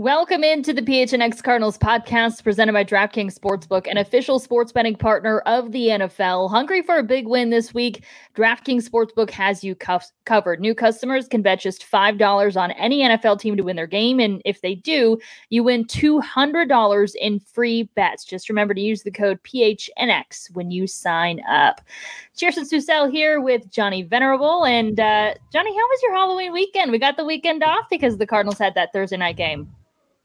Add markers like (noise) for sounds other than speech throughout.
Welcome into the PHNX Cardinals podcast presented by DraftKings Sportsbook, an official sports betting partner of the NFL. Hungry for a big win this week? DraftKings Sportsbook has you cuff- covered. New customers can bet just $5 on any NFL team to win their game. And if they do, you win $200 in free bets. Just remember to use the code PHNX when you sign up. Cheers and Susel here with Johnny Venerable. And uh, Johnny, how was your Halloween weekend? We got the weekend off because the Cardinals had that Thursday night game.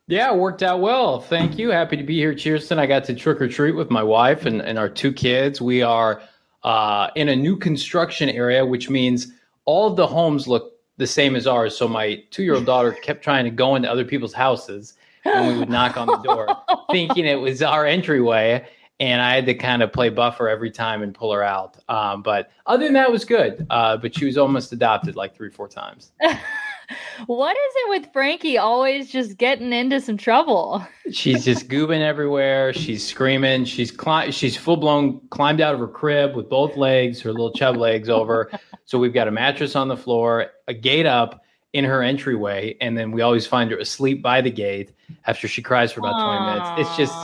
Yeah, it worked out well. Thank you. Happy to be here, Cheerston. I got to trick or treat with my wife and, and our two kids. We are uh, in a new construction area, which means all of the homes look the same as ours. So my two year old daughter kept trying to go into other people's houses and we would knock on the door (laughs) thinking it was our entryway. And I had to kind of play buffer every time and pull her out. Um, but other than that, was good. Uh, but she was almost adopted like three, four times. (laughs) what is it with Frankie always just getting into some trouble? she's just goobing everywhere. She's screaming. She's cli- she's full blown climbed out of her crib with both legs, her little chub legs over. (laughs) So we've got a mattress on the floor, a gate up in her entryway, and then we always find her asleep by the gate after she cries for about Aww. 20 minutes. It's just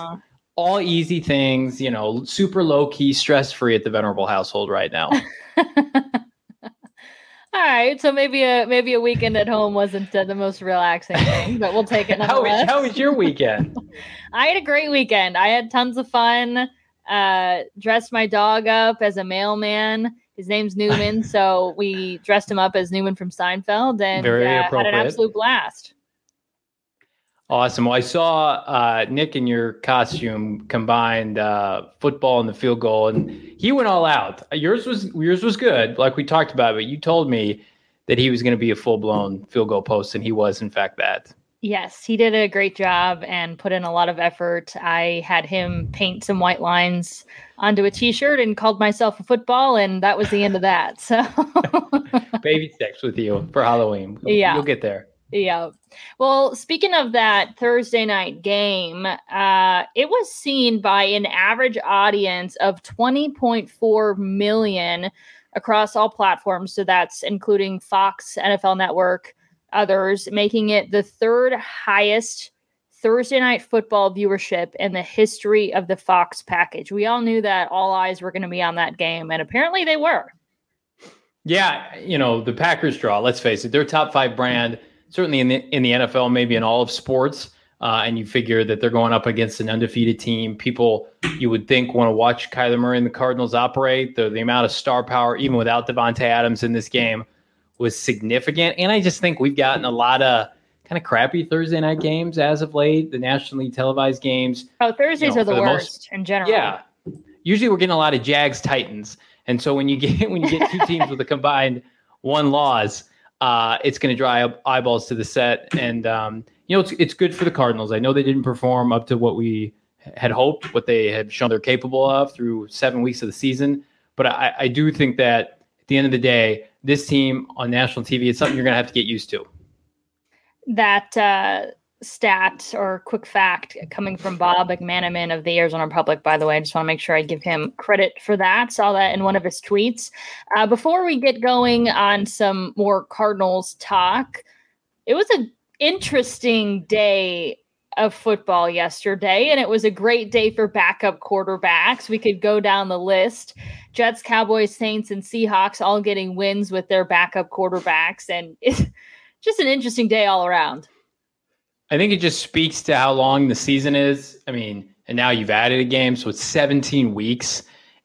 all easy things, you know, super low key, stress free at the venerable household right now. (laughs) All right, so maybe a maybe a weekend at home wasn't uh, the most relaxing thing, but we'll take it. (laughs) how, was, how was your weekend? (laughs) I had a great weekend. I had tons of fun. Uh, dressed my dog up as a mailman. His name's Newman, (laughs) so we dressed him up as Newman from Seinfeld, and uh, had an absolute blast. Awesome. Well, I saw uh, Nick in your costume combined uh, football and the field goal, and he went all out. Yours was yours was good, like we talked about, but you told me that he was going to be a full blown field goal post, and he was in fact that. Yes, he did a great job and put in a lot of effort. I had him paint some white lines onto a t-shirt and called myself a football, and that was the end of that. So, (laughs) baby sex with you for Halloween. Yeah, you'll get there. Yeah. Well, speaking of that Thursday night game, uh, it was seen by an average audience of 20.4 million across all platforms. So that's including Fox, NFL Network, others, making it the third highest Thursday night football viewership in the history of the Fox package. We all knew that all eyes were going to be on that game, and apparently they were. Yeah, you know, the Packers draw, let's face it, they're top five brand certainly in the in the NFL, maybe in all of sports. Uh, and you figure that they're going up against an undefeated team. People you would think want to watch Kyler Murray and the Cardinals operate. The, the amount of star power, even without Davante Adams in this game, was significant. And I just think we've gotten a lot of kind of crappy Thursday night games as of late, the nationally televised games. Oh, Thursdays you know, are the, the worst most, in general. Yeah. Usually we're getting a lot of Jags Titans. And so when you get when you get two (laughs) teams with a combined one loss, uh, it's going to draw eyeballs to the set. And, um, you know, it's, it's good for the Cardinals. I know they didn't perform up to what we had hoped, what they had shown they're capable of through seven weeks of the season. But I, I do think that at the end of the day, this team on national TV, it's something you're going to have to get used to. That uh, stat or quick fact coming from Bob McManaman of the Arizona Republic, by the way. I just want to make sure I give him credit for that. Saw that in one of his tweets. Uh, before we get going on some more Cardinals talk, it was an interesting day of football yesterday, and it was a great day for backup quarterbacks. We could go down the list. Jets, Cowboys, Saints, and Seahawks all getting wins with their backup quarterbacks, and (laughs) it's just an interesting day all around. I think it just speaks to how long the season is. I mean, and now you've added a game, so it's 17 weeks.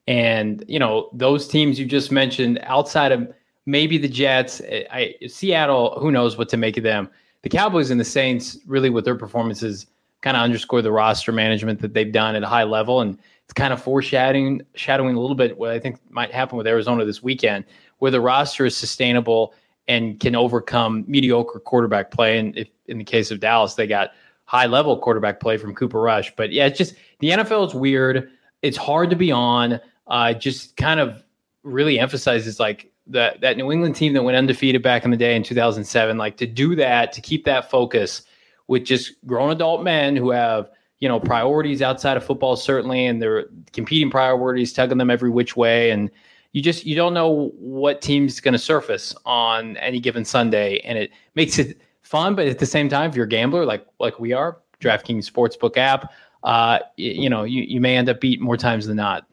And, you know, those teams you just mentioned outside of maybe the Jets, I, Seattle, who knows what to make of them. The Cowboys and the Saints, really, with their performances, kind of underscore the roster management that they've done at a high level. And it's kind of foreshadowing shadowing a little bit what I think might happen with Arizona this weekend, where the roster is sustainable and can overcome mediocre quarterback play. And if in the case of Dallas, they got high level quarterback play from Cooper Rush. But yeah, it's just the NFL is weird. It's hard to be on. Uh, just kind of really emphasizes like that that New England team that went undefeated back in the day in 2007. Like to do that, to keep that focus with just grown adult men who have you know priorities outside of football certainly, and they're competing priorities tugging them every which way and you just you don't know what team's going to surface on any given Sunday, and it makes it fun. But at the same time, if you're a gambler like like we are, DraftKings Sportsbook app, uh, you, you know you you may end up beat more times than not.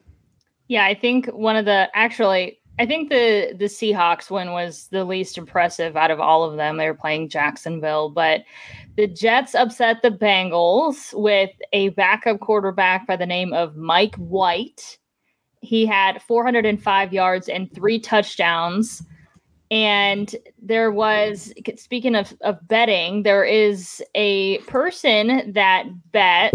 Yeah, I think one of the actually I think the the Seahawks win was the least impressive out of all of them. They were playing Jacksonville, but the Jets upset the Bengals with a backup quarterback by the name of Mike White. He had 405 yards and three touchdowns. And there was, speaking of, of betting, there is a person that bet,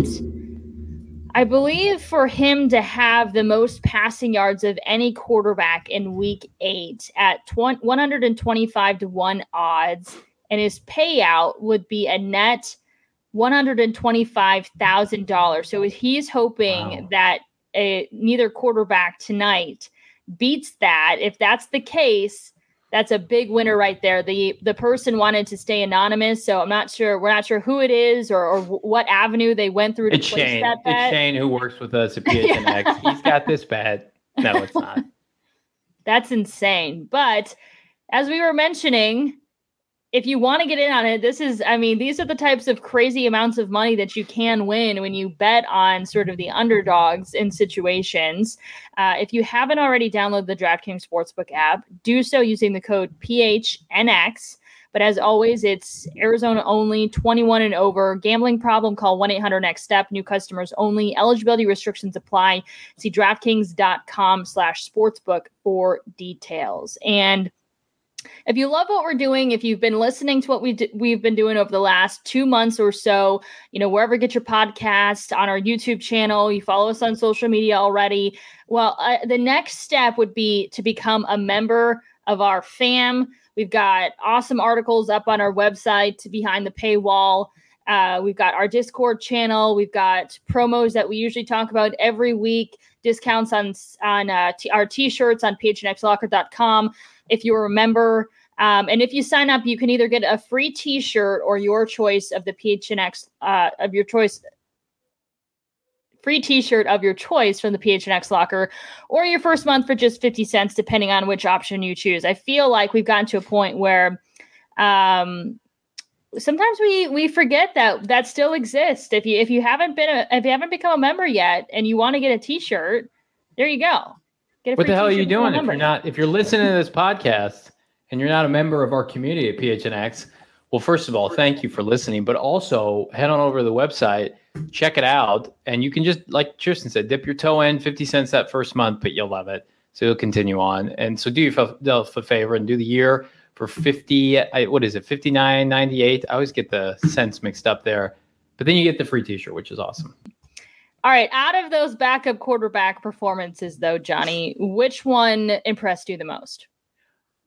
I believe, for him to have the most passing yards of any quarterback in week eight at 20, 125 to 1 odds. And his payout would be a net $125,000. So he's hoping wow. that a neither quarterback tonight beats that. If that's the case, that's a big winner right there. The the person wanted to stay anonymous, so I'm not sure. We're not sure who it is or, or what avenue they went through to it's place Shane. that bet. It's Shane who works with us at (laughs) PHNX. yeah. He's got this bet. No, it's not. (laughs) That's insane. But as we were mentioning, if you want to get in on it, this is, I mean, these are the types of crazy amounts of money that you can win when you bet on sort of the underdogs in situations. Uh, if you haven't already downloaded the DraftKings Sportsbook app, do so using the code PHNX. But as always, it's Arizona only, 21 and over. Gambling problem, call 1 800 Next Step. New customers only. Eligibility restrictions apply. See DraftKings.com slash sportsbook for details. And if you love what we're doing, if you've been listening to what we d- we've been doing over the last two months or so, you know, wherever you get your podcast on our YouTube channel, you follow us on social media already. Well, uh, the next step would be to become a member of our fam. We've got awesome articles up on our website behind the paywall. Uh, we've got our Discord channel. We've got promos that we usually talk about every week. Discounts on on uh, t- our t-shirts on phnxlocker.com if you're a member. Um, and if you sign up, you can either get a free T-shirt or your choice of the PHNX uh, of your choice free t-shirt of your choice from the PHNX locker or your first month for just 50 cents depending on which option you choose. I feel like we've gotten to a point where um, sometimes we we forget that that still exists. If you if you haven't been a, if you haven't become a member yet and you want to get a t-shirt, there you go. What the hell are you doing if you're not if you're listening to this podcast and you're not a member of our community at PHNX? Well, first of all, thank you for listening, but also head on over to the website, check it out, and you can just like Tristan said, dip your toe in, 50 cents that first month, but you'll love it. So you'll continue on. And so do yourself a favor and do the year for 50 what is it 59.98 i always get the cents mixed up there but then you get the free t-shirt which is awesome all right out of those backup quarterback performances though johnny which one impressed you the most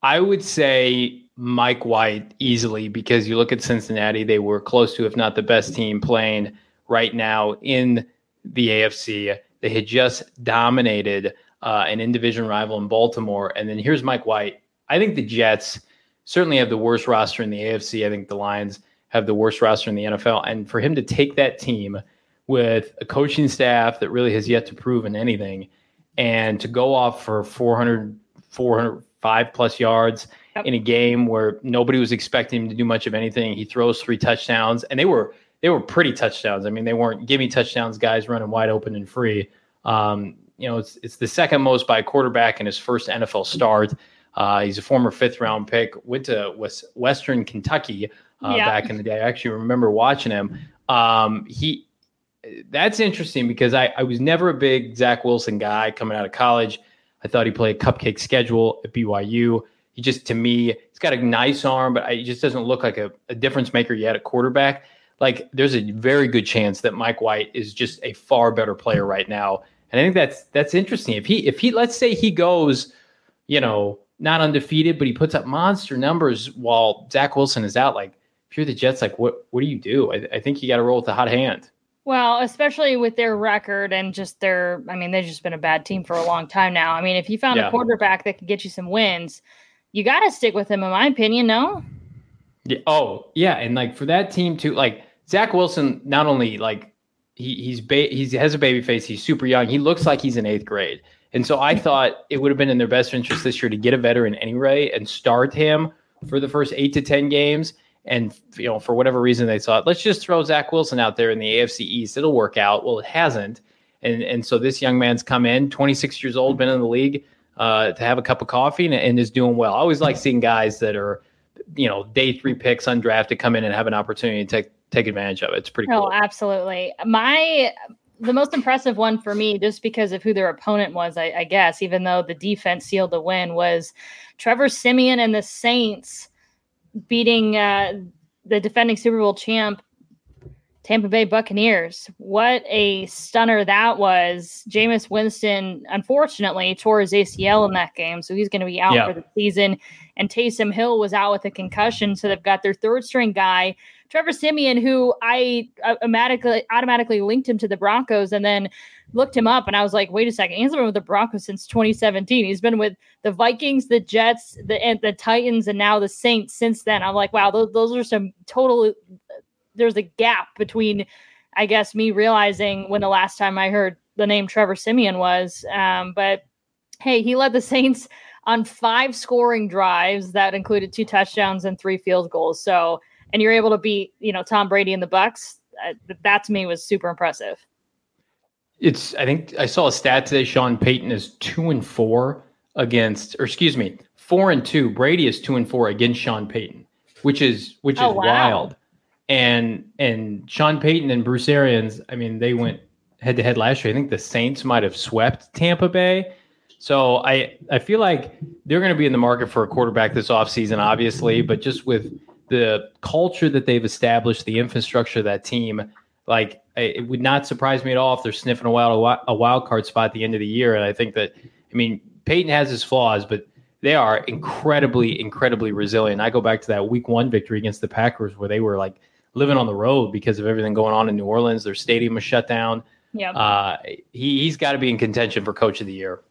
i would say mike white easily because you look at cincinnati they were close to if not the best team playing right now in the afc they had just dominated uh, an in-division rival in baltimore and then here's mike white i think the jets certainly have the worst roster in the AFC. I think the Lions have the worst roster in the NFL. And for him to take that team with a coaching staff that really has yet to prove in anything and to go off for 400, 405 plus yards yep. in a game where nobody was expecting him to do much of anything. He throws three touchdowns and they were, they were pretty touchdowns. I mean, they weren't give me touchdowns, guys running wide open and free. Um, you know, it's, it's the second most by a quarterback in his first NFL start. Uh, he's a former fifth round pick, went to West, Western Kentucky uh, yeah. back in the day. I actually remember watching him. Um, he that's interesting because I, I was never a big Zach Wilson guy coming out of college. I thought he played a cupcake schedule at BYU. He just, to me, he's got a nice arm, but he just doesn't look like a, a difference maker yet at quarterback. Like, there's a very good chance that Mike White is just a far better player right now And I think that's that's interesting. If he if he let's say he goes, you know, not undefeated, but he puts up monster numbers while Zach Wilson is out. Like if you're the Jets, like what what do you do? I, I think you got to roll with the hot hand. Well, especially with their record and just their, I mean, they've just been a bad team for a long time now. I mean, if you found yeah. a quarterback that could get you some wins, you got to stick with him, in my opinion. No. Yeah. Oh, yeah, and like for that team too, like Zach Wilson, not only like he he's ba- he's he has a baby face, he's super young, he looks like he's in eighth grade, and so I thought it would have been in their best interest this year to get a veteran anyway and start him for the first eight to ten games. And you know, for whatever reason, they thought let's just throw Zach Wilson out there in the AFC East; it'll work out. Well, it hasn't, and and so this young man's come in, 26 years old, been in the league uh, to have a cup of coffee, and, and is doing well. I always like seeing guys that are you know, day three picks undrafted come in and have an opportunity to take take advantage of it. It's pretty cool. Oh, absolutely. My the most impressive one for me, just because of who their opponent was, I, I guess, even though the defense sealed the win, was Trevor Siemian and the Saints beating uh, the defending Super Bowl champ Tampa Bay Buccaneers. What a stunner that was. Jameis Winston, unfortunately, tore his ACL in that game, so he's going to be out yeah. for the season. And Taysom Hill was out with a concussion, so they've got their third string guy, Trevor Siemian, who I uh, automatically automatically linked him to the Broncos, and then looked him up, and I was like, wait a second, he's been with the Broncos since 2017. He's been with the Vikings, the Jets, the and the Titans, and now the Saints since then. I'm like, wow, those, those are some total there's a gap between, I guess, me realizing when the last time I heard the name Trevor Siemian was. Um, but hey, he led the Saints on five scoring drives that included two touchdowns and three field goals. So, and you're able to beat, you know, Tom Brady and the Bucks. Uh, that to me was super impressive. It's. I think I saw a stat today. Sean Payton is two and four against, or excuse me, four and two. Brady is two and four against Sean Payton, which is which oh, is wow. wild and and Sean Payton and Bruce Arians, I mean, they went head to head last year. I think the Saints might have swept Tampa Bay. So I I feel like they're going to be in the market for a quarterback this offseason, obviously, but just with the culture that they've established, the infrastructure of that team, like it would not surprise me at all if they're sniffing a wild a wild card spot at the end of the year. And I think that I mean Payton has his flaws, but they are incredibly, incredibly resilient. I go back to that week one victory against the Packers where they were like living on the road because of everything going on in New Orleans. Their stadium was shut down. Yeah, uh, he he's got to be in contention for Coach of the Year.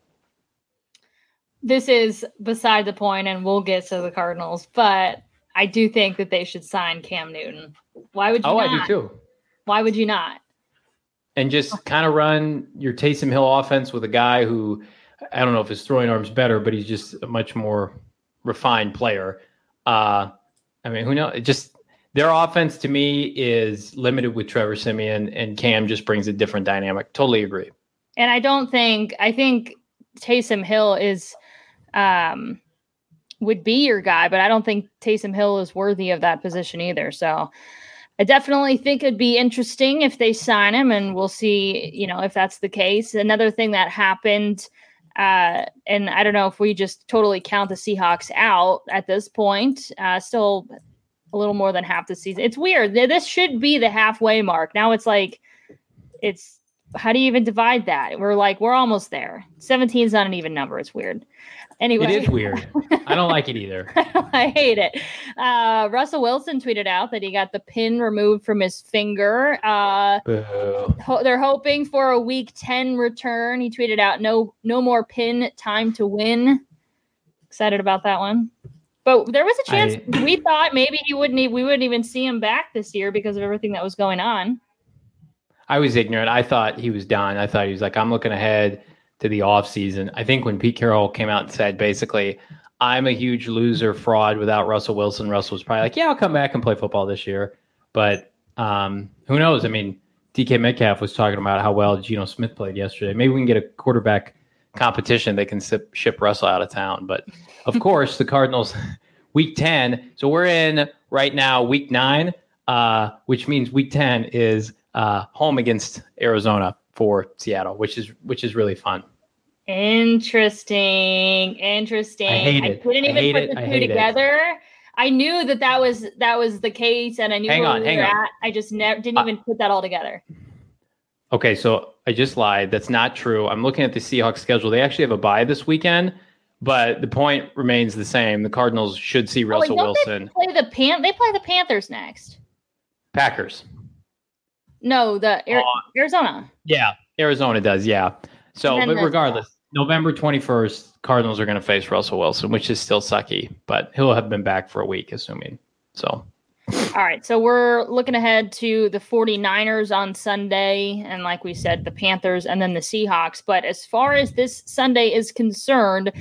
This is beside the point, and we'll get to the Cardinals, but I do think that they should sign Cam Newton. Why would you? Oh, not? I do too. Why would you not? And just kind of run your Taysom Hill offense with a guy who I don't know if his throwing arm's better, but he's just a much more refined player. Uh, I mean, who knows? Just their offense to me is limited with Trevor Siemian, and Cam just brings a different dynamic. Totally agree. And I don't think I think Taysom Hill is um would be your guy, but I don't think Taysom Hill is worthy of that position either. So I definitely think it'd be interesting if they sign him, and we'll see, you know, if that's the case. Another thing that happened, uh, and I don't know if we just totally count the Seahawks out at this point. Uh, still a little more than half the season. It's weird. This should be the halfway mark. Now it's like it's how do you even divide that? We're like we're almost there. 17 is not an even number. It's weird. Anyway, it is weird. I don't like it either. (laughs) I hate it. Uh, Russell Wilson tweeted out that he got the pin removed from his finger. Uh, ho- they're hoping for a Week 10 return. He tweeted out, "No, no more pin. Time to win." Excited about that one. But there was a chance I, we thought maybe he wouldn't we wouldn't even see him back this year because of everything that was going on. I was ignorant. I thought he was done. I thought he was like, I'm looking ahead to the off season. I think when Pete Carroll came out and said basically, I'm a huge loser fraud without Russell Wilson, Russell was probably like, Yeah, I'll come back and play football this year. But um, who knows? I mean, DK Metcalf was talking about how well Geno Smith played yesterday. Maybe we can get a quarterback competition, they can ship, ship Russell out of town. But of (laughs) course, the Cardinals, week 10. So we're in right now, week nine, uh, which means week 10 is uh, home against Arizona for Seattle, which is which is really fun. Interesting. Interesting. I, hate it. I couldn't even I put it. the two together. It. I knew that that was that was the case, and I knew hang where on, we hang were on. at. I just never didn't even put that all together. Okay, so I just lied. That's not true. I'm looking at the Seahawks schedule. They actually have a bye this weekend, but the point remains the same. The Cardinals should see Russell oh, wait, Wilson. They play the Pan. They play the Panthers next. Packers. No, the uh, Arizona. Yeah, Arizona does. Yeah. So, but regardless, November 21st, Cardinals are going to face Russell Wilson, which is still sucky, but he'll have been back for a week, assuming. So, all right. So we're looking ahead to the 49ers on Sunday. And like we said, the Panthers and then the Seahawks. But as far as this Sunday is concerned,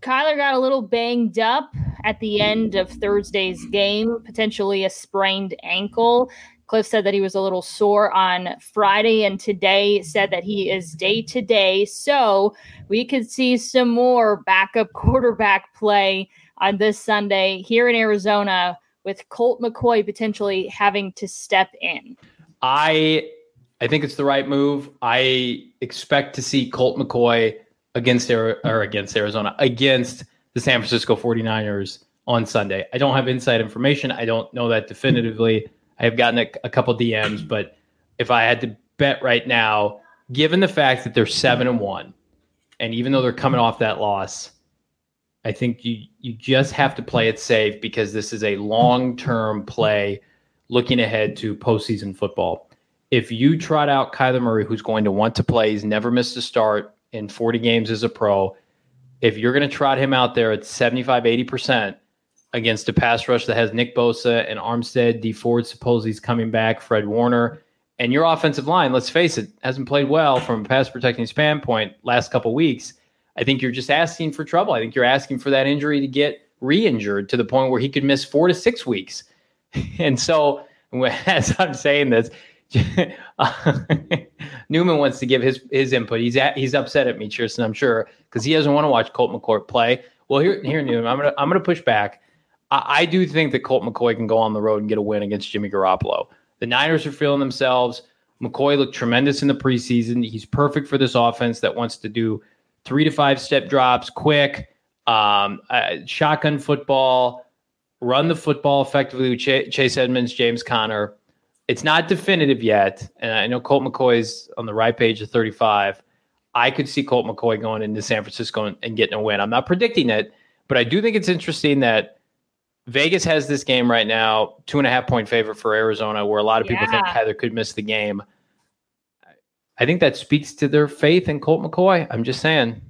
Kyler got a little banged up at the end of Thursday's game, potentially a sprained ankle. Kliff said that he was a little sore on Friday and today said that he is day to day. So we could see some more backup (laughs) quarterback play on this Sunday here in Arizona with Colt McCoy potentially having to step in? I I think it's the right move. I expect to see Colt McCoy against or against Arizona against the San Francisco 49ers on Sunday. I don't have inside information. I don't know that definitively. I have gotten a, a couple DMs, but if I had to bet right now, given the fact that they're 7 and 1 and even though they're coming off that loss, I think you you just have to play it safe because this is a long term play looking ahead to postseason football. If you trot out Kyler Murray, who's going to want to play, he's never missed a start in 40 games as a pro. If you're going to trot him out there at 75, 80% against a pass rush that has Nick Bosa and Armstead, Dee Ford, suppose he's coming back, Fred Warner, and your offensive line, let's face it, hasn't played well from a pass protecting standpoint last couple weeks I think you're just asking for trouble. I think you're asking for that injury to get re-injured to the point where he could miss four to six weeks. (laughs) And so, (laughs) as I'm saying this, (laughs) Newman wants to give his his input. He's at, he's upset at me, Chierstin, I'm sure, because he doesn't want to watch Colt McCoy play. Well, here, here, Newman, I'm gonna I'm gonna push back. I, I do think that Colt McCoy can go on the road and get a win against Jimmy Garoppolo. The Niners are feeling themselves. McCoy looked tremendous in the preseason. He's perfect for this offense that wants to do three to five step drops, quick, um, uh, shotgun football, run the football effectively with Ch- Chase Edmonds, James Conner. It's not definitive yet, and I know Colt McCoy's on the right page of 35. I could see Colt McCoy going into San Francisco and, and getting a win. I'm not predicting it, but I do think it's interesting that Vegas has this game right now, two and a half point favorite for Arizona, where a lot of people yeah. think Heather could miss the game. I think that speaks to their faith in Colt McCoy. I'm just saying.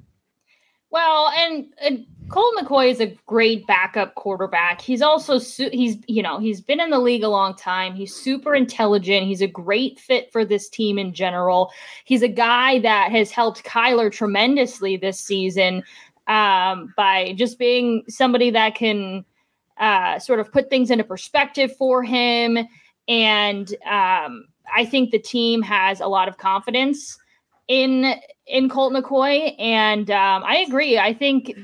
Well, and, and Colt McCoy is a great backup quarterback. He's also su- he's you know he's been in the league a long time. He's super intelligent. He's a great fit for this team in general. He's a guy that has helped Kyler tremendously this season um, by just being somebody that can uh, sort of put things into perspective for him and um, I think the team has a lot of confidence in in Colt McCoy, and um, I agree. I think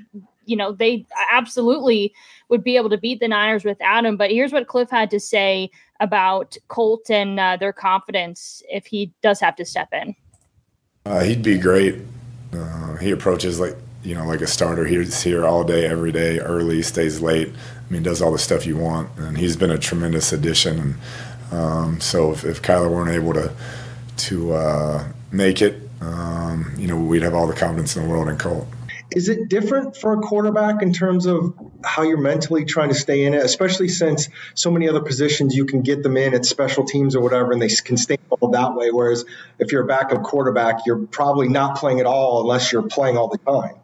you know they absolutely would be able to beat the Niners without him. But here's what Kliff had to say about Colt and uh, their confidence if he does have to step in. Uh, he'd be great. Uh, he approaches like you know like a starter. He's here all day, every day, early, stays late. I mean, does all the stuff you want, and he's been a tremendous addition. And um, so if, if Kyler weren't able to to uh, make it, um, you know, we'd have all the confidence in the world in Colt. Is it different for a quarterback in terms of how you're mentally trying to stay in it, especially since so many other positions you can get them in at special teams or whatever, and they can stay involved that way? Whereas if you're a backup quarterback, you're probably not playing at all unless you're playing all the time.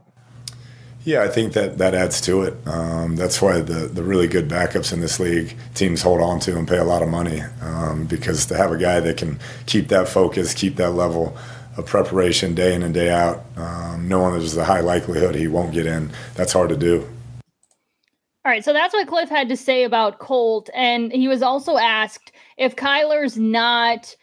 Yeah, I think that that adds to it. Um, that's why the the really good backups in this league teams hold on to and pay a lot of money um, because to have a guy that can keep that focus, keep that level of preparation day in and day out, um, knowing there's a high likelihood he won't get in, that's hard to do. All right, so that's what Kliff had to say about Colt, and he was also asked if Kyler's not,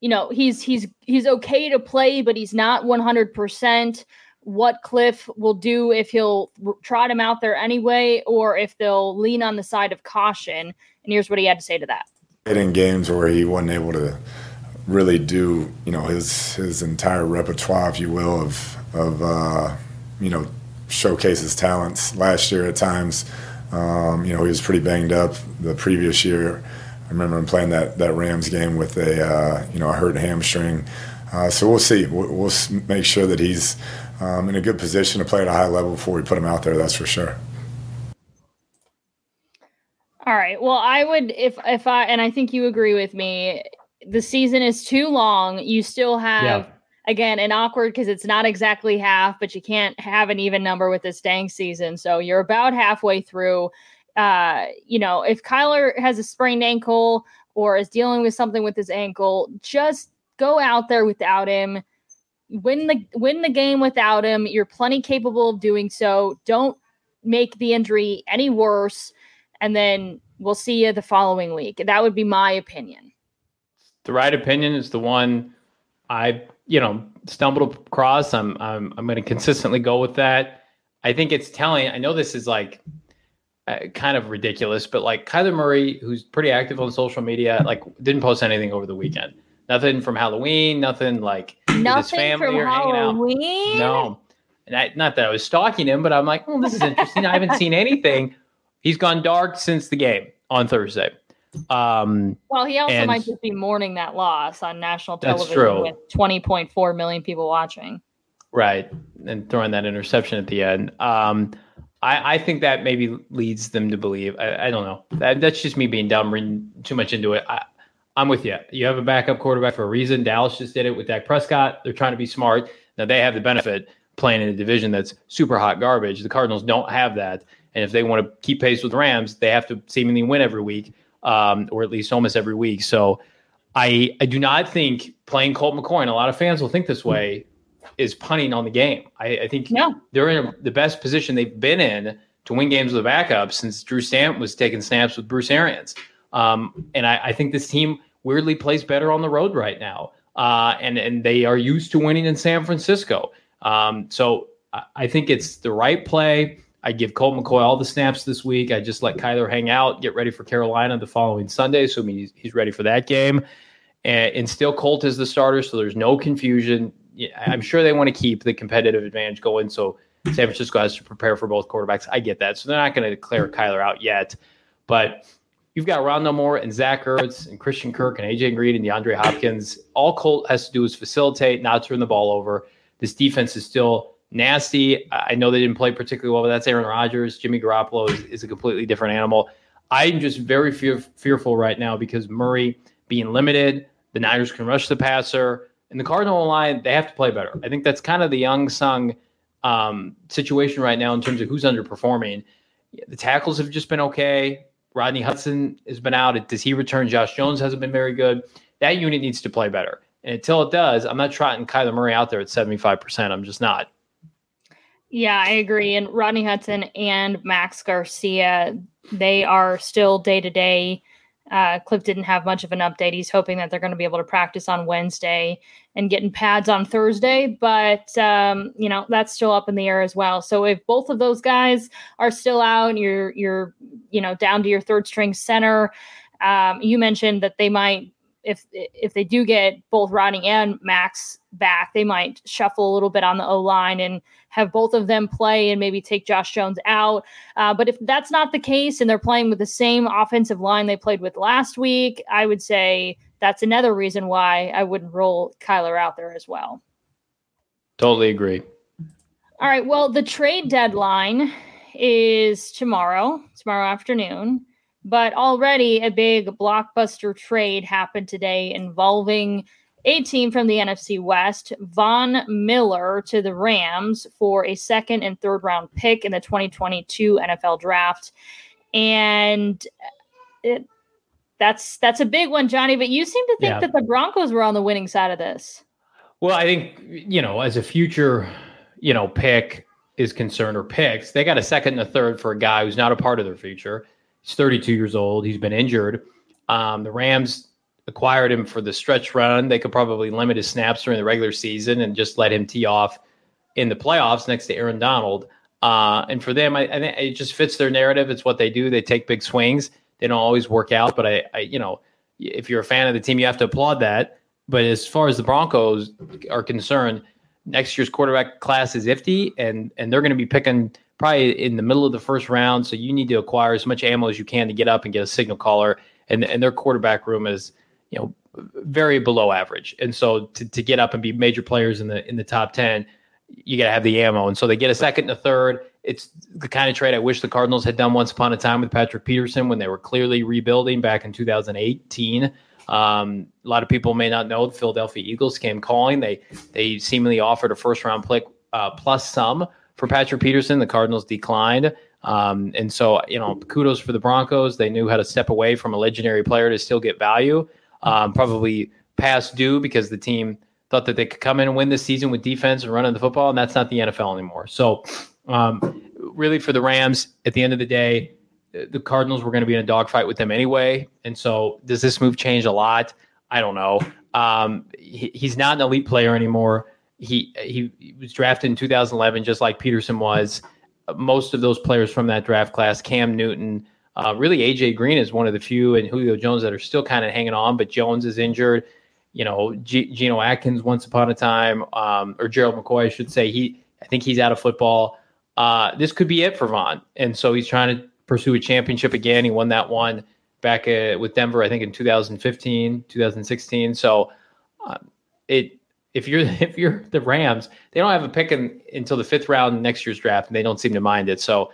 you know, he's he's he's okay to play, but he's not 100 percent what Kliff will do if he'll trot him out there anyway, or if they'll lean on the side of caution. And here's what he had to say to that. In games where he wasn't able to really do, you know, his his entire repertoire, if you will, of of uh, you know, showcase his talents. Last year, at times, um, you know, he was pretty banged up. The previous year, I remember him playing that that Rams game with a uh, you know a hurt hamstring. Uh, so we'll see. We'll, we'll, make sure that he's um, in a good position to play at a high level before we put him out there. That's for sure. All right. Well, I would if if I and I think you agree with me. The season is too long. You still have yeah. again an awkward because it's not exactly half, but you can't have an even number with this dang season. So you're about halfway through. Uh, you know, if Kyler has a sprained ankle or is dealing with something with his ankle, just go out there without him. Win the win the game without him. You're plenty capable of doing so. Don't make the injury any worse and then we'll see you the following week. That would be my opinion. The right opinion is the one I, you know, stumbled across. I'm I'm I'm going to consistently go with that. I think it's telling. I know this is like uh, kind of ridiculous, but like Kyler Murray, who's pretty active on social media, like didn't post anything over the weekend. Nothing from Halloween. Nothing like nothing his family from or hanging Halloween? out. No, and I, not that I was stalking him, but I'm like, oh, this is interesting. I haven't seen anything He's gone dark since the game on Thursday. Um, well, he also and, might just be mourning that loss on national television with 20.4 million people watching. Right. And throwing that interception at the end. Um, I, I, think that maybe leads them to believe. I, I don't know. That, that's just me being dumb, reading too much into it. I, I'm with you. You have a backup quarterback for a reason. Dallas just did it with Dak Prescott. They're trying to be smart. Now they have the benefit playing in a division that's super hot garbage. The Cardinals don't have that. And if they want to keep pace with Rams, they have to seemingly win every week, um, or at least almost every week. So I I do not think playing Colt McCoy, and a lot of fans will think this way, is punting on the game. I, I think no. they're in a, the best position they've been in to win games with a backup since Drew Stanton was taking snaps with Bruce Arians. Um, and I, I, think this team weirdly plays better on the road right now. Uh, and and they are used to winning in San Francisco. Um, so I, I think it's the right play. I give Colt McCoy all the snaps this week. I just let Kyler hang out, get ready for Carolina the following Sunday, so he's, he's ready for that game. And, and still Colt is the starter, so there's no confusion. I'm sure they want to keep the competitive advantage going, so San Francisco has to prepare for both quarterbacks. I get that. So they're not going to declare Kyler out yet. But you've got Rondale Moore and Zach Ertz and Christian Kirk and AJ Green and DeAndre Hopkins. All Colt has to do is facilitate, not turn the ball over. This defense is still nasty. I know they didn't play particularly well, but that's Aaron Rodgers. Jimmy Garoppolo is, is a completely different animal. I'm just very fear, fearful right now because Murray being limited, the Niners can rush the passer, and the Cardinal line they have to play better. I think that's kind of the young sung um, situation right now in terms of who's underperforming. The tackles have just been okay. Rodney Hudson has been out. Does he return? Josh Jones hasn't been very good. That unit needs to play better. And until it does, I'm not trotting Kyler Murray out there at 75%. I'm just not. Yeah, I agree. And Rodney Hudson and Max Garcia, they are still day to day. Kliff didn't have much of an update. He's hoping that they're going to be able to practice on Wednesday and getting pads on Thursday, but um, you know that's still up in the air as well. So if both of those guys are still out, you're you're you know down to your third string center. Um, you mentioned that they might if if they do get both Rodney and Max back, they might shuffle a little bit on the O line and have both of them play and maybe take Josh Jones out. Uh, but if that's not the case and they're playing with the same offensive line they played with last week, I would say that's another reason why I wouldn't roll Kyler out there as well. Totally agree. All right. Well, the trade deadline is tomorrow, tomorrow afternoon. But already a big blockbuster trade happened today involving a team from the NFC West, Von Miller to the Rams for a second and third round pick in the 2022 NFL draft. And it, that's that's a big one, Johnny. But you seem to think yeah. that the Broncos were on the winning side of this. Well, I think you know, as a future, you know, pick is concerned or picks, they got a second and a third for a guy who's not a part of their future. He's 32 years old. He's been injured. Um, the Rams acquired him for the stretch run. They could probably limit his snaps during the regular season and just let him tee off in the playoffs next to Aaron Donald. Uh, and for them, I, I, think it just fits their narrative. It's what they do. They take big swings. They don't always work out, but I, I, you know, if you're a fan of the team, you have to applaud that. But as far as the Broncos are concerned, next year's quarterback class is iffy, and and they're going to be picking probably in the middle of the first round. So you need to acquire as much ammo as you can to get up and get a signal caller. And and their quarterback room is, you know, very below average. And so to, to get up and be major players in the in the top 10, you got to have the ammo. And so they get a second and a third. It's the kind of trade I wish the Cardinals had done once upon a time with Patrick Peterson when they were clearly rebuilding back in 2018. Um, a lot of people may not know the Philadelphia Eagles came calling. They they seemingly offered a first round pick uh, plus some for Patrick Peterson. The Cardinals declined. Um, and so, you know, kudos for the Broncos. They knew how to step away from a legendary player to still get value. Um, probably past due because the team thought that they could come in and win this season with defense and running the football, and that's not the NFL anymore. So, um, really, for the Rams, at the end of the day, the Cardinals were going to be in a dogfight with them anyway. And so, does this move change a lot? I don't know. Um, he, he's not an elite player anymore. He, he was drafted in 2011, just like Peterson was. Most of those players from that draft class, Cam Newton, uh, really AJ Green is one of the few, and Julio Jones that are still kind of hanging on. But Jones is injured you know, G- Geno Atkins once upon a time, um, or Gerald McCoy, I should say. He, I think he's out of football. Uh, this could be it for Von, and so he's trying to pursue a championship again. He won that one back uh, with Denver, I think in 2015, 2016. So, uh, it if you're (laughs) if you're the Rams, they don't have a pick in, until the fifth round next year's draft, and they don't seem to mind it. So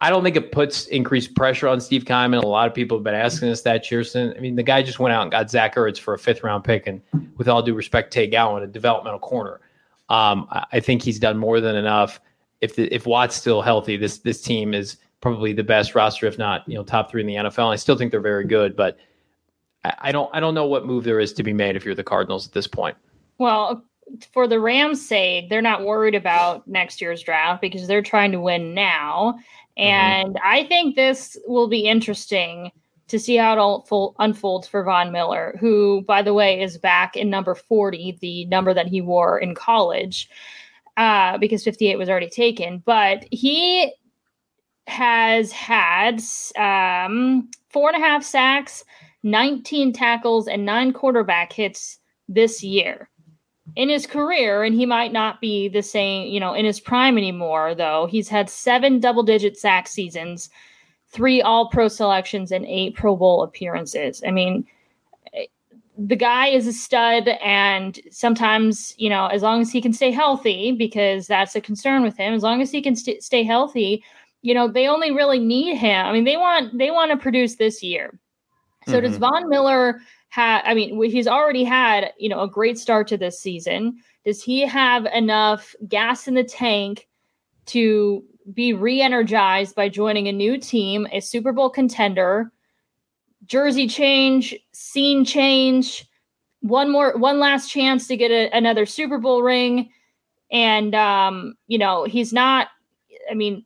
I don't think it puts increased pressure on Steve Keim. A lot of people have been asking us that, Chierstin. I mean, the guy just went out and got Zach Ertz for a fifth round pick, and with all due respect, Tay Gowan, a developmental corner. Um, I think he's done more than enough. If the, if Watt's still healthy, this this team is probably the best roster, if not you know top three in the NFL. And I still think they're very good, but I, I don't I don't know what move there is to be made if you're the Cardinals at this point. Well, for the Rams' sake, they're not worried about next year's draft because they're trying to win now. Mm-hmm. And mm-hmm. I think this will be interesting to see how it all unfolds for Von Miller, who, by the way, is back in number 40, the number that he wore in college, uh, because 58 was already taken. But he has had um, four and a half sacks, 19 tackles, and nine quarterback hits this year in his career, and he might not be the same, you know, in his prime anymore, though. He's had seven double digit sack seasons, three all pro selections, and eight Pro Bowl appearances. I mean, the guy is a stud, and sometimes, you know, as long as he can stay healthy, because that's a concern with him, as long as he can st- stay healthy, you know, they only really need him. I mean, they want they want to produce this year. So mm-hmm. does Von Miller had I mean he's already had, you know, a great start to this season. Does he have enough gas in the tank to be re-energized by joining a new team, a Super Bowl contender, jersey change, scene change, one more one last chance to get a, another Super Bowl ring and um, you know, he's not I mean,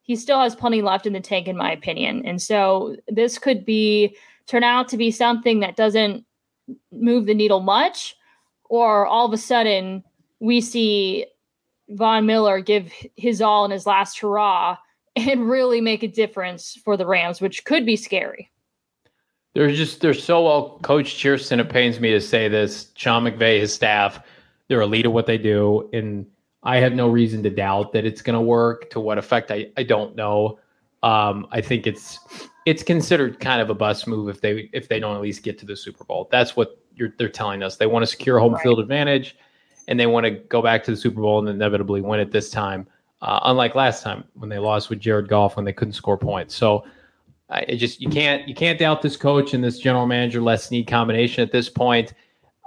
he still has plenty left in the tank in my opinion. And so this could be turn out to be something that doesn't move the needle much, or all of a sudden we see Von Miller give his all in his last hurrah and (laughs) really make a difference for the Rams, which could be scary. They're just they're so well coached. Chierstin, it pains me to say this. Sean McVay, his staff, they're elite at what they do, and I have no reason to doubt that it's going to work. To what effect, I I don't know. Um, I think it's it's considered kind of a bust move if they if they don't at least get to the Super Bowl. That's what they're telling us. They want to secure home right. field advantage, and they want to go back to the Super Bowl and inevitably win it this time. Uh, unlike last time when they lost with Jared Goff when they couldn't score points. So I just you can't you can't doubt this coach and this general manager Les Snead combination at this point.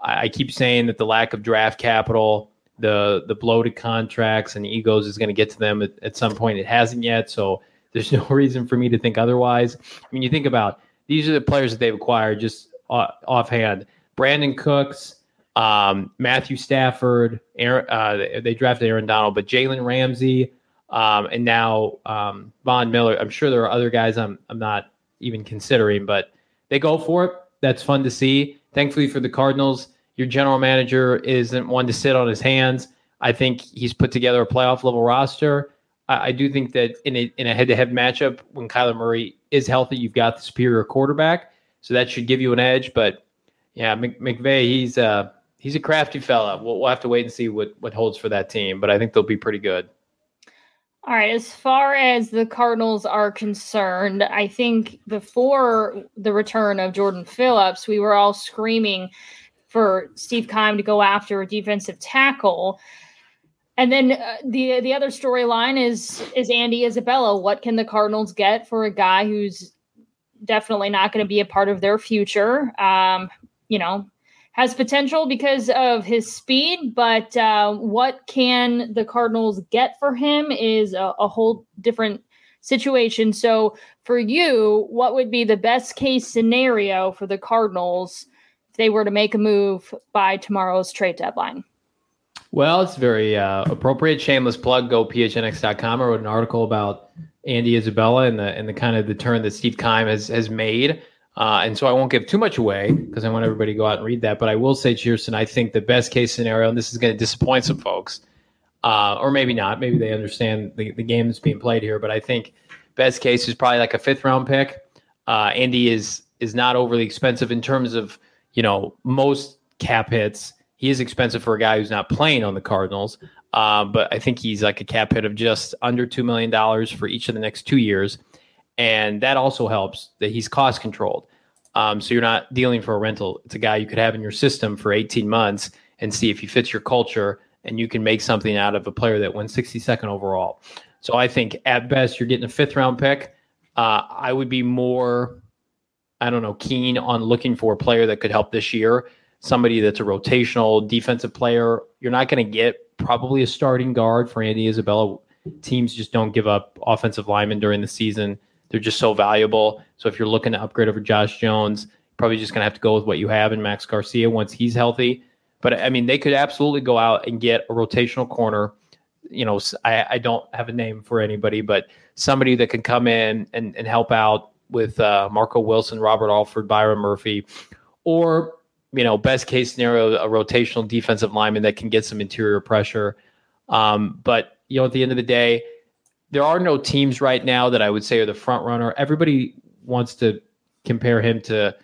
I, I keep saying that the lack of draft capital, the the bloated contracts and egos is going to get to them at, at some point. It hasn't yet. So there's (laughs) no reason for me to think otherwise. I mean, you think about these are the players that they've acquired just offhand. Brandin Cooks, um, Matthew Stafford, Aaron, uh, they drafted Aaron Donald, but Jalen Ramsey, um, and now um, Von Miller. I'm sure there are other guys I'm I'm not even considering, but they go for it. That's fun to see. Thankfully for the Cardinals, your general manager isn't one to sit on his hands. I think he's put together a playoff level roster. I, I do think that in a in a head to head matchup, when Kyler Murray is healthy, you've got the superior quarterback, so that should give you an edge. But yeah, McVay, he's uh he's a crafty fella. We'll, we'll have to wait and see what what holds for that team, but I think they'll be pretty good. All right, as far as the Cardinals are concerned, I think before the return of Jordan Phillips, we were all screaming for Steve Keim to go after a defensive tackle. And then uh, the the other storyline is is Andy Isabella. What can the Cardinals get for a guy who's definitely not going to be a part of their future? Um, you know, has potential because of his speed, but uh, what can the Cardinals get for him is a, a, whole different situation. So, for you, what would be the best case scenario for the Cardinals if they were to make a move by tomorrow's trade deadline? Well, it's very uh, appropriate. Shameless plug. Go phnx.com. I wrote an article about Andy Isabella and the and the kind of the turn that Steve Keim has has made. Uh, and so I won't give too much away because I want everybody to go out and read that. But I will say, Cheerson, I think the best case scenario, and this is going to disappoint some folks, uh, or maybe not. Maybe they understand the, the game that's being played here. But I think best case is probably like a fifth round pick. Uh, Andy is is not overly expensive in terms of you know most cap hits. He is expensive for a guy who's not playing on the Cardinals. Uh, but I think he's like a cap hit of just under $2 million for each of the next two years. And that also helps that he's cost controlled. Um, so you're not dealing for a rental. It's a guy you could have in your system for 18 months and see if he fits your culture and you can make something out of a player that went 62nd overall. So I think at best you're getting a fifth round pick. Uh, I would be more, I don't know, keen on looking for a player that could help this year somebody that's a rotational defensive player. You're not going to get probably a starting guard for Andy Isabella. Teams just don't give up offensive linemen during the season. They're just so valuable. So if you're looking to upgrade over Josh Jones, probably just going to have to go with what you have in Max Garcia once he's healthy. But I mean, they could absolutely go out and get a rotational corner. You know, I, I don't have a name for anybody, but somebody that can come in and, and help out with uh, Marco Wilson, Robert Alford, Byron Murphy, or you know, best case scenario, a rotational defensive lineman that can get some interior pressure. Um, but you know, at the end of the day, there are no teams right now that I would say are the front runner. Everybody wants to compare him to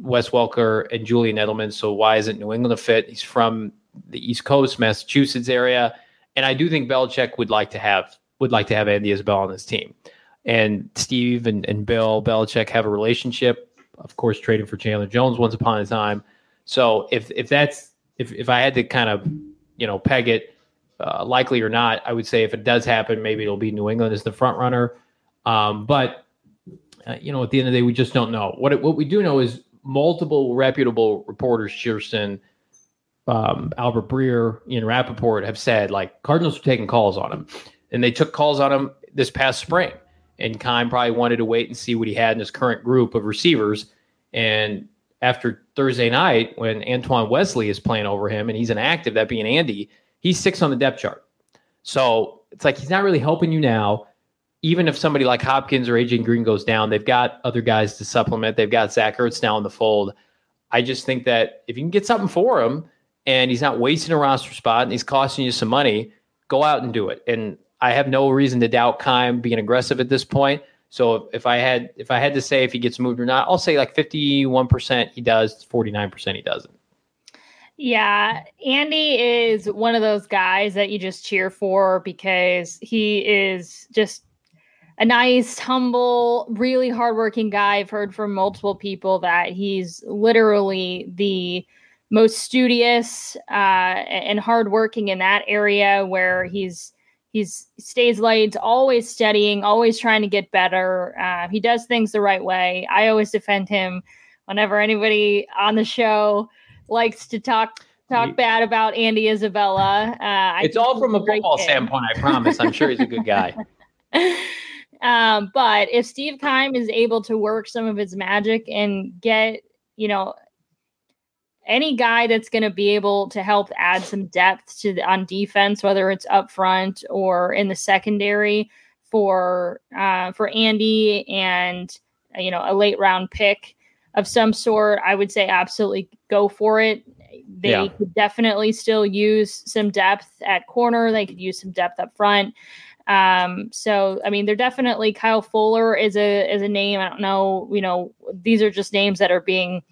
Wes Welker and Julian Edelman. So why isn't New England a fit? He's from the East Coast, Massachusetts area, and I do think Belichick would like to have would like to have Andy Isabel on his team. And Steve and, and Bill Belichick have a relationship. Of course, trading for Chandler Jones once upon a time. So if if that's if if I had to kind of you know peg it uh, likely or not, I would say if it does happen, maybe it'll be New England as the front runner. Um, but uh, you know, at the end of the day, we just don't know. What it, what we do know is multiple reputable reporters, Shearson, um, Albert Breer, Ian Rapoport, have said like Cardinals are taking calls on him, and they took calls on him this past spring. And Keim probably wanted to wait and see what he had in his current group of receivers. And after Thursday night when Antoine Wesley is playing over him and he's inactive, that being Andy, he's six on the depth chart. So it's like he's not really helping you now. Even if somebody like Hopkins or AJ Green goes down, they've got other guys to supplement. They've got Zach Ertz now in the fold. I just think that if you can get something for him and he's not wasting a roster spot and he's costing you some money, go out and do it. And I have no reason to doubt Keim being aggressive at this point. So if I had if I had to say if he gets moved or not, I'll say like 51% he does, 49% he doesn't. Yeah, Andy is one of those guys that you just cheer for because he is just a nice, humble, really hardworking guy. I've heard from multiple people that he's literally the most studious uh, and hardworking in that area where he's He's stays late, always studying, always trying to get better. Uh, he does things the right way. I always defend him whenever anybody on the show likes to talk talk bad about Andy Isabella. Uh, it's all from a football standpoint. I promise. I'm sure he's a good guy. (laughs) um, but if Steve Keim is able to work some of his magic and get, you know, any guy that's going to be able to help add some depth to the, on defense, whether it's up front or in the secondary for uh, for Andy and you know a late round pick of some sort, I would say absolutely go for it. They yeah. could definitely still use some depth at corner. They could use some depth up front. Um, so I mean, they're definitely Kyle Fuller is a is a name. I don't know, you know, these are just names that are being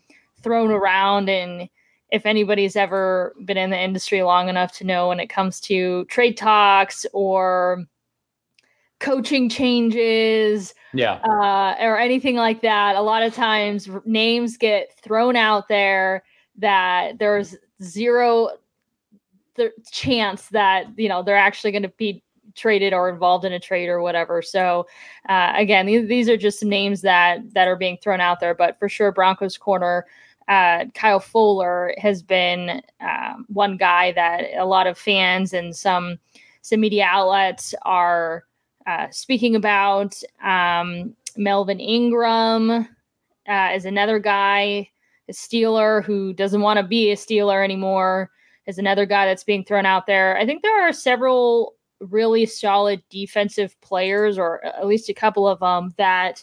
thrown around and if anybody's ever been in the industry long enough to know when it comes to trade talks or coaching changes, yeah, uh, or anything like that. A lot of times names get thrown out there that there's zero th- chance that you know they're actually going to be traded or involved in a trade or whatever. So uh, again, these, these are just names that that are being thrown out there, but for sure, Broncos corner. Uh, Kyle Fuller has been um, one guy that a lot of fans and some some media outlets are uh, speaking about. Um, Melvin Ingram uh, is another guy, a Steeler who doesn't want to be a Steeler anymore. Is another guy that's being thrown out there. I think there are several really solid defensive players, or at least a couple of them, that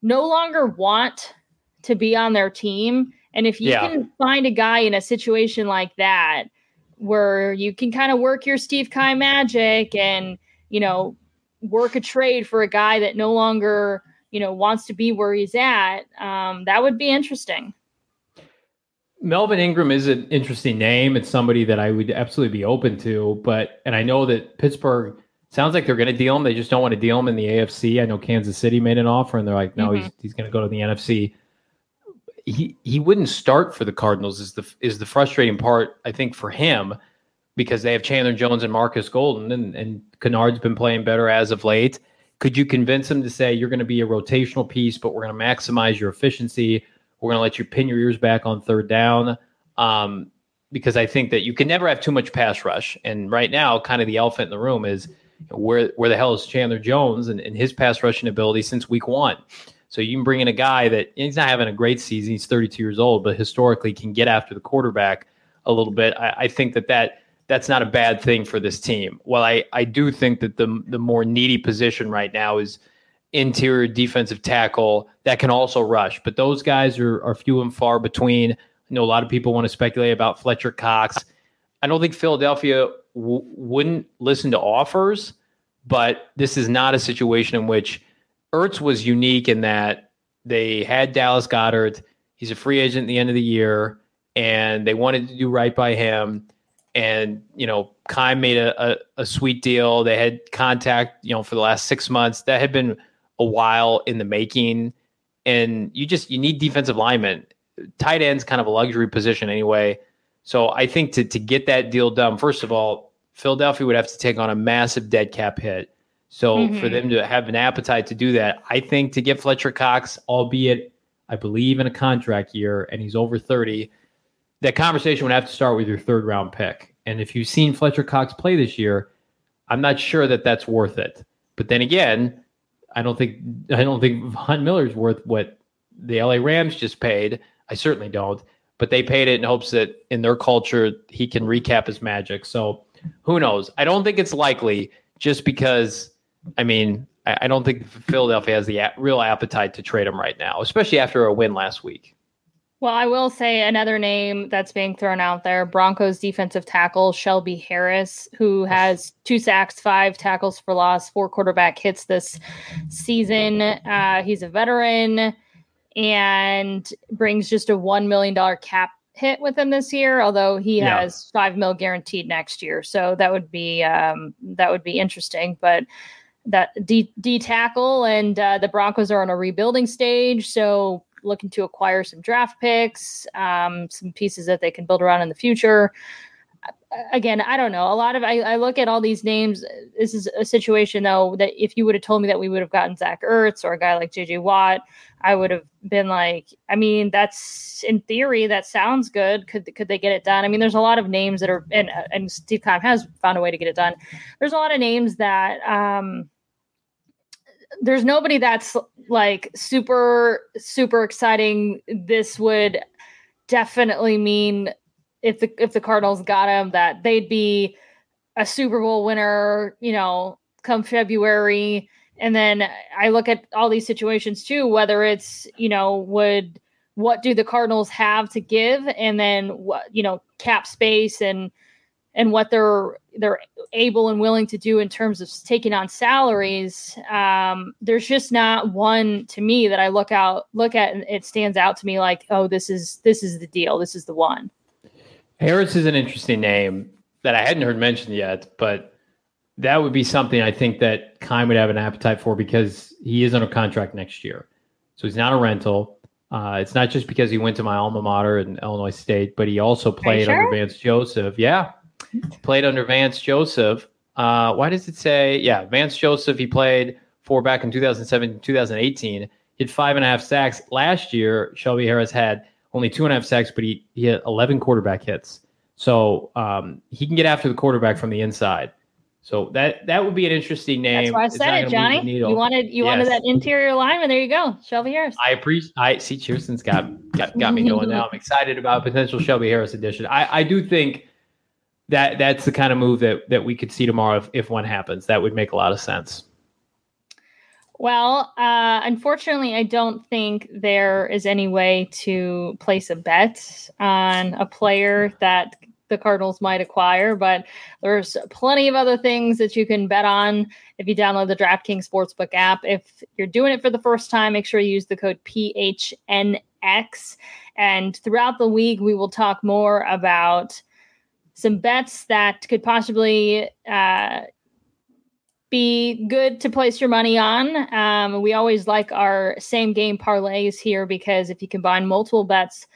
no longer want to be on their team. And if you yeah. can find a guy in a situation like that, where you can kind of work your Steve Keim magic and, you know, work a trade for a guy that no longer, you know, wants to be where he's at, um, that would be interesting. Melvin Ingram is an interesting name. It's somebody that I would absolutely be open to, but and I know that Pittsburgh sounds like they're going to deal him. They just don't want to deal him in the AFC. I know Kansas City made an offer, and they're like, no, mm-hmm. he's he's going to go to the NFC. He he wouldn't start for the Cardinals. Is the is the frustrating part I think for him because they have Chandler Jones and Markus Golden, and and Kennard's been playing better as of late. Could you convince him to say you're going to be a rotational piece, but we're going to maximize your efficiency? We're going to let you pin your ears back on third down um, because I think that you can never have too much pass rush. And right now, kind of the elephant in the room is where where the hell is Chandler Jones and, and his pass rushing ability since week one? So you can bring in a guy that he's not having a great season. He's 32 years old, but historically can get after the quarterback a little bit. I, I think that that that's not a bad thing for this team. Well, I, I do think that the the more needy position right now is interior defensive tackle that can also rush. But those guys are, are few and far between. I know a lot of people want to speculate about Fletcher Cox. I don't think Philadelphia w- wouldn't listen to offers, but this is not a situation in which Ertz was unique in that they had Dallas Goedert. He's a free agent at the end of the year, and they wanted to do right by him. And, you know, Keim made a, a, a sweet deal. They had contact, you know, for the last six months. That had been a while in the making, and you just you need defensive linemen. Tight end's kind of a luxury position anyway. So I think to to get that deal done, first of all, Philadelphia would have to take on a massive dead cap hit. So mm-hmm. for them to have an appetite to do that, I think to get Fletcher Cox, albeit I believe in a contract year, and he's over 30, that conversation would have to start with your third round pick. And if you've seen Fletcher Cox play this year, I'm not sure that that's worth it. But then again, I don't think I don't think Von Miller's worth what the LA Rams just paid. I certainly don't. But they paid it in hopes that in their culture he can recap his magic. So who knows? I don't think it's likely just because I mean, I, I don't think Philadelphia has the a- real appetite to trade him right now, especially after a win last week. Well, I will say another name that's being thrown out there Broncos defensive tackle Shelby Harris, who has two sacks, five tackles for loss, four quarterback hits this season. Uh, he's a veteran and brings just a $1 million cap hit with him this year, although he yeah. has five mil guaranteed next year. So that would be um, that would be interesting. But that D, D tackle and uh, the Broncos are on a rebuilding stage, so looking to acquire some draft picks, um, some pieces that they can build around in the future. Again, I don't know. A lot of I, I, look at all these names. This is a situation though that if you would have told me that we would have gotten Zach Ertz or a guy like JJ Watt, I would have been like, I mean, that's in theory that sounds good. Could could they get it done? I mean, there's a lot of names that are and and Steve Keim has found a way to get it done. There's a lot of names that um there's nobody that's like super super exciting. This would definitely mean if the if the Cardinals got him that they'd be a Super Bowl winner, you know, come February. And then I look at all these situations too, whether it's, you know, would what do the Cardinals have to give and then what, you know, cap space and and what they're they're able and willing to do in terms of taking on salaries um, there's just not one to me that i look out look at and it stands out to me like oh this is this is the deal this is the one harris is an interesting name that i hadn't heard mentioned yet but that would be something I think that Keim would have an appetite for because he is under contract next year. So he's not a rental. Uh, it's not just because he went to my alma mater in Illinois State, but he also played sure? under Vance Joseph. Yeah, played under Vance Joseph. Uh, why does it say? Yeah, Vance Joseph. He played for back in 2007, 2018. He had five and a half sacks last year. Shelby Harris had only two and a half sacks, but he, he had 11 quarterback hits. So um, he can get after the quarterback from the inside. So that that would be an interesting name. That's why I said it, Johnny. You wanted you yes. wanted that interior lineman. There you go, Shelby Harris. I appreciate. I see. Cheerson's got got, got me going now. I'm excited about potential Shelby Harris addition. I I do think that that's the kind of move that that we could see tomorrow if if one happens. That would make a lot of sense. Well, uh, unfortunately, I don't think there is any way to place a bet on a player that the Cardinals might acquire, but there's plenty of other things that you can bet on if you download the DraftKings Sportsbook app. If you're doing it for the first time, make sure you use the code PHNX. And throughout the week, we will talk more about some bets that could possibly uh, be good to place your money on. Um, we always like our same game parlays here because if you combine multiple bets,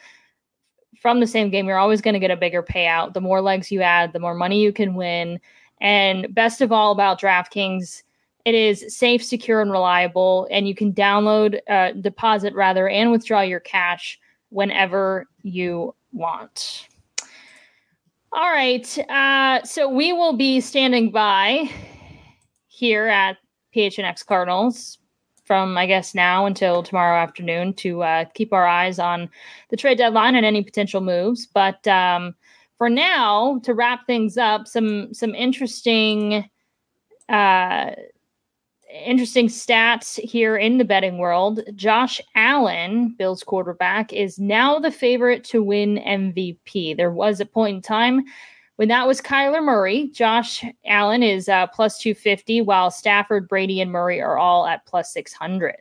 from the same game, you're always going to get a bigger payout. The more legs you add, the more money you can win. And best of all about DraftKings, it is safe, secure, and reliable. And you can download, uh, deposit rather, and withdraw your cash whenever you want. All right. Uh, so we will be standing by here at PHNX Cardinals from I guess now until tomorrow afternoon to uh, keep our eyes on the trade deadline and any potential moves. But um, for now, to wrap things up, some some interesting. Uh, interesting stats here in the betting world. Josh Allen, Bills quarterback, is now the favorite to win MVP. There was a point in time when that was Kyler Murray, Josh Allen is uh, plus 250, while Stafford, Brady, and Murray are all at plus 600.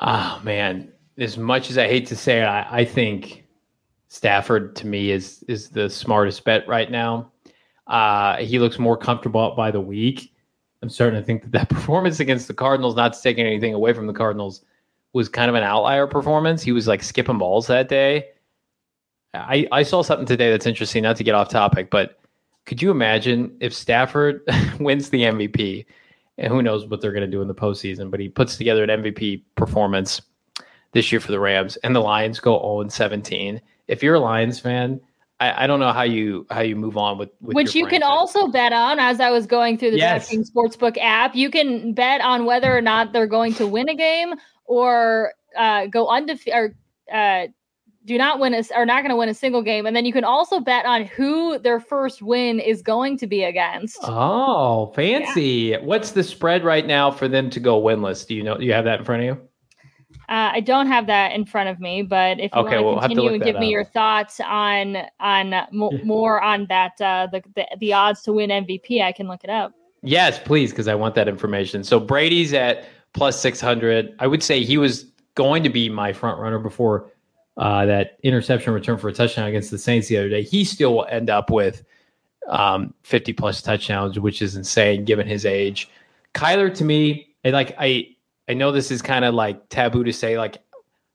Oh, man. As much as I hate to say it, I, I think Stafford to me is is the smartest bet right now. Uh, he looks more comfortable by the week. I'm starting to think that that (laughs) performance against the Cardinals, not taking anything away from the Cardinals, was kind of an outlier performance. He was like skipping balls that day. I, I saw something today that's interesting, not to get off topic, but could you imagine if Stafford (laughs) wins the MVP and who knows what they're going to do in the postseason, but he puts together an MVP performance this year for the Rams and the Lions go 0 17. If you're a Lions fan, I, I, don't know how you how you move on with, with which you franchise. can also bet on as I was going through the yes. DraftKings Sportsbook app. You can bet on whether or not they're going to win a game or uh, go undefeated or uh, do not win a, are not going to win a single game, and then you can also bet on who their first win is going to be against. Oh, fancy! Yeah. What's the spread right now for them to go winless? Do you know? Do you have that in front of you? Uh, I don't have that in front of me, but if you okay, want to continue and give me your thoughts on on (laughs) more on that uh, the, the the odds to win MVP, I can look it up. Yes, please, because I want that information. So Brady's at plus six hundred. I would say he was going to be my front runner before uh, that interception return for a touchdown against the Saints the other day, he still will end up with um, 50 plus touchdowns, which is insane given his age. Kyler, to me, I like I I know this is kind of like taboo to say, like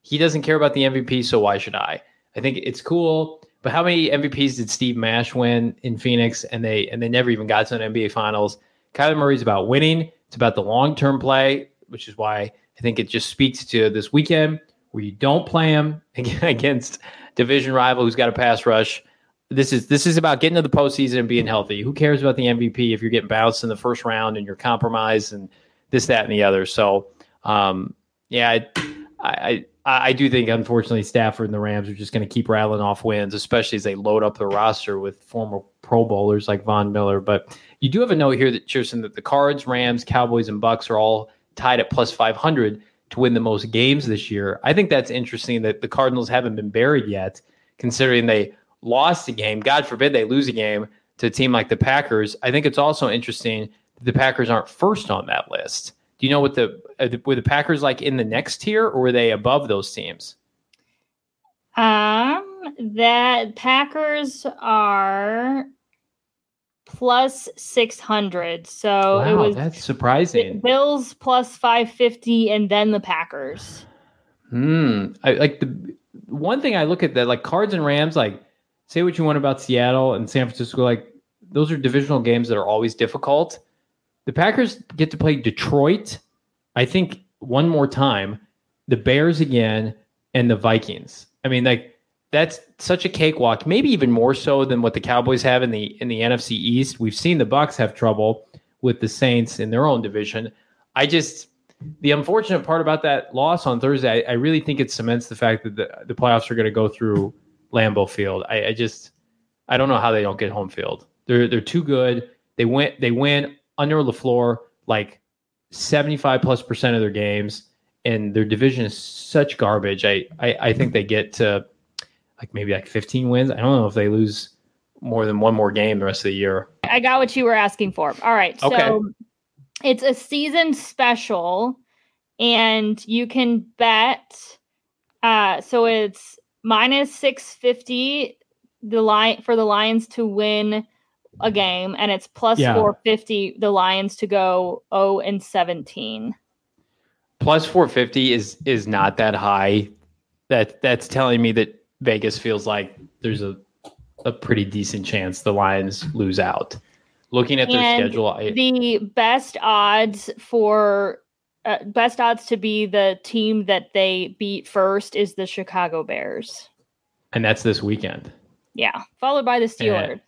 he doesn't care about the MVP, so why should I? I think it's cool, but how many MVPs did Steve Nash win in Phoenix, and they and they never even got to an NBA Finals? Kyler Murray's about winning. It's about the long term play, which is why I think it just speaks to this weekend where you don't play him (laughs) against division rival who's got a pass rush. This is this is about getting to the postseason and being healthy. Who cares about the MVP if you're getting bounced in the first round and you're compromised and this, that, and the other? So, um, yeah, I, I I do think unfortunately Stafford and the Rams are just going to keep rattling off wins, especially as they load up the roster with former Pro Bowlers like Von Miller. But you do have a note here that Cheerson that the Cards, Rams, Cowboys, and Bucs are all tied at plus five hundred to win the most games this year. I think that's interesting that the Cardinals haven't been buried yet, considering they lost a game. God forbid they lose a game to a team like the Packers. I think it's also interesting that the Packers aren't first on that list. Do you know what the were the Packers like in the next tier, or were they above those teams? Um, that Packers are plus 600. So it was that's surprising. Bills plus 550 and then the Packers. Hmm. I like the one thing I look at that like Cards and Rams. Like, say what you want about Seattle and San Francisco. Like, those are divisional games that are always difficult. The Packers get to play Detroit. I think one more time, the Bears again, and the Vikings. I mean, like that's such a cakewalk. Maybe even more so than what the Cowboys have in the in the NFC East. We've seen the Bucs have trouble with the Saints in their own division. I just the unfortunate part about that loss on Thursday, I, I really think it cements the fact that the, the playoffs are going to go through Lambeau Field. I, I just I don't know how they don't get home field. They're they're too good. They win they win under LaFleur like seventy five plus percent of their games, and their division is such garbage. I, I I think they get to like maybe like fifteen wins. I don't know if they lose more than one more game the rest of the year. I got what you were asking for. All right. So Okay. it's a season special and you can bet uh so it's minus 650 the line for the Lions to win a game and it's plus Yeah. 450 the Lions to go 0 and 17. plus 450 is is not that high that that's telling me that vegas feels like there's a a pretty decent chance the lions lose out looking at their schedule I, The best odds for uh, best odds to be the team that they beat first is the Chicago Bears. and that's this weekend Yeah, followed by the Steelers.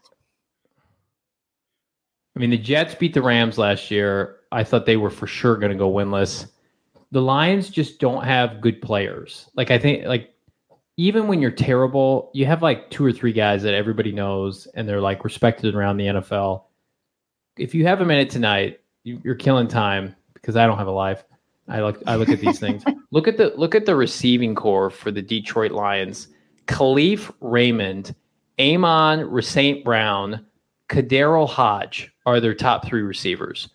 I mean the jets beat the rams last year i thought they were for sure going to go winless the lions just don't have good players like i think like even when you're terrible you have like two or three guys that everybody knows and they're like respected around the nfl if you have a minute tonight, you, you're killing time because I don't have a life. I look I look at these things. (laughs) Look at the look at the receiving core for the Detroit Lions. Kalif Raymond, Amon St. Brown, KhaDarel Hodge are their top three receivers.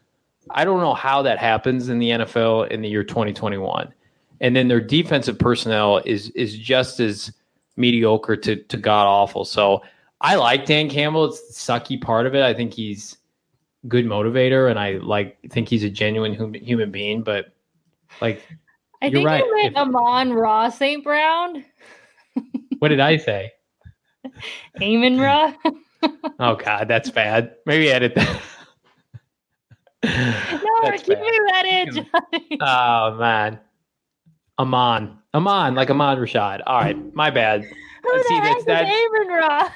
I don't know how that happens in the NFL in the year 2021. And then their defensive personnel is is just as mediocre to, to god awful. So I like Dan Campbell. It's the sucky part of it. I think he's good motivator, and I like think he's a genuine hum- human being. But like, I You're think right. you meant If- Amon Ra St. Brown. what did I say? (laughs) Amon Ra. (laughs) Oh God, that's bad. Maybe edit that. (laughs) no, That's keep that in, Oh man, Amon, Amon, like Amon Rashad. All right, my bad. (laughs) Who see, the heck that's- is that- Amon Ra?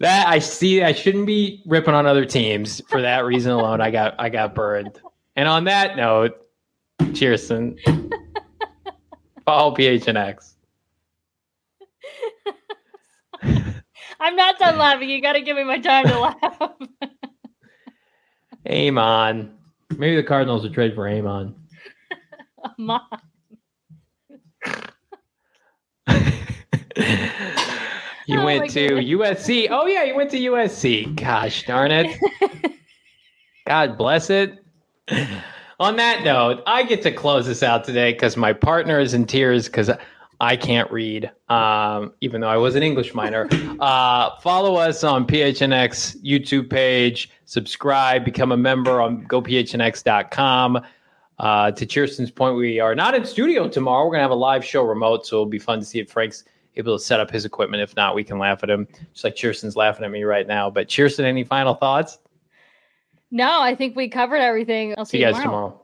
that I see. I shouldn't be ripping on other teams for that reason alone. I got I got burned. And on that note, Cheerson, (laughs) follow PHNX. I'm not done laughing. You got to give me my time to laugh. (laughs) Amon. Maybe the Cardinals would trade for Amon. Amon. (laughs) you Oh went to. USC. Oh yeah, you went to USC. Gosh darn it. (laughs) God bless it. On that note, I get to close this out today because my partner is in tears because I can't read, um, even though I was an English minor. Uh, follow us on PHNX YouTube page, subscribe, become a member on gophnx.com. Uh, to Cheerson's point, we are not in studio tomorrow. We're going to have a live show remote, so it'll be fun to see if Frank's able to set up his equipment. If not, we can laugh at him, just like Cheerson's laughing at me right now. But Cheerson, any final thoughts? No, I think we covered everything. I'll see, See you guys tomorrow.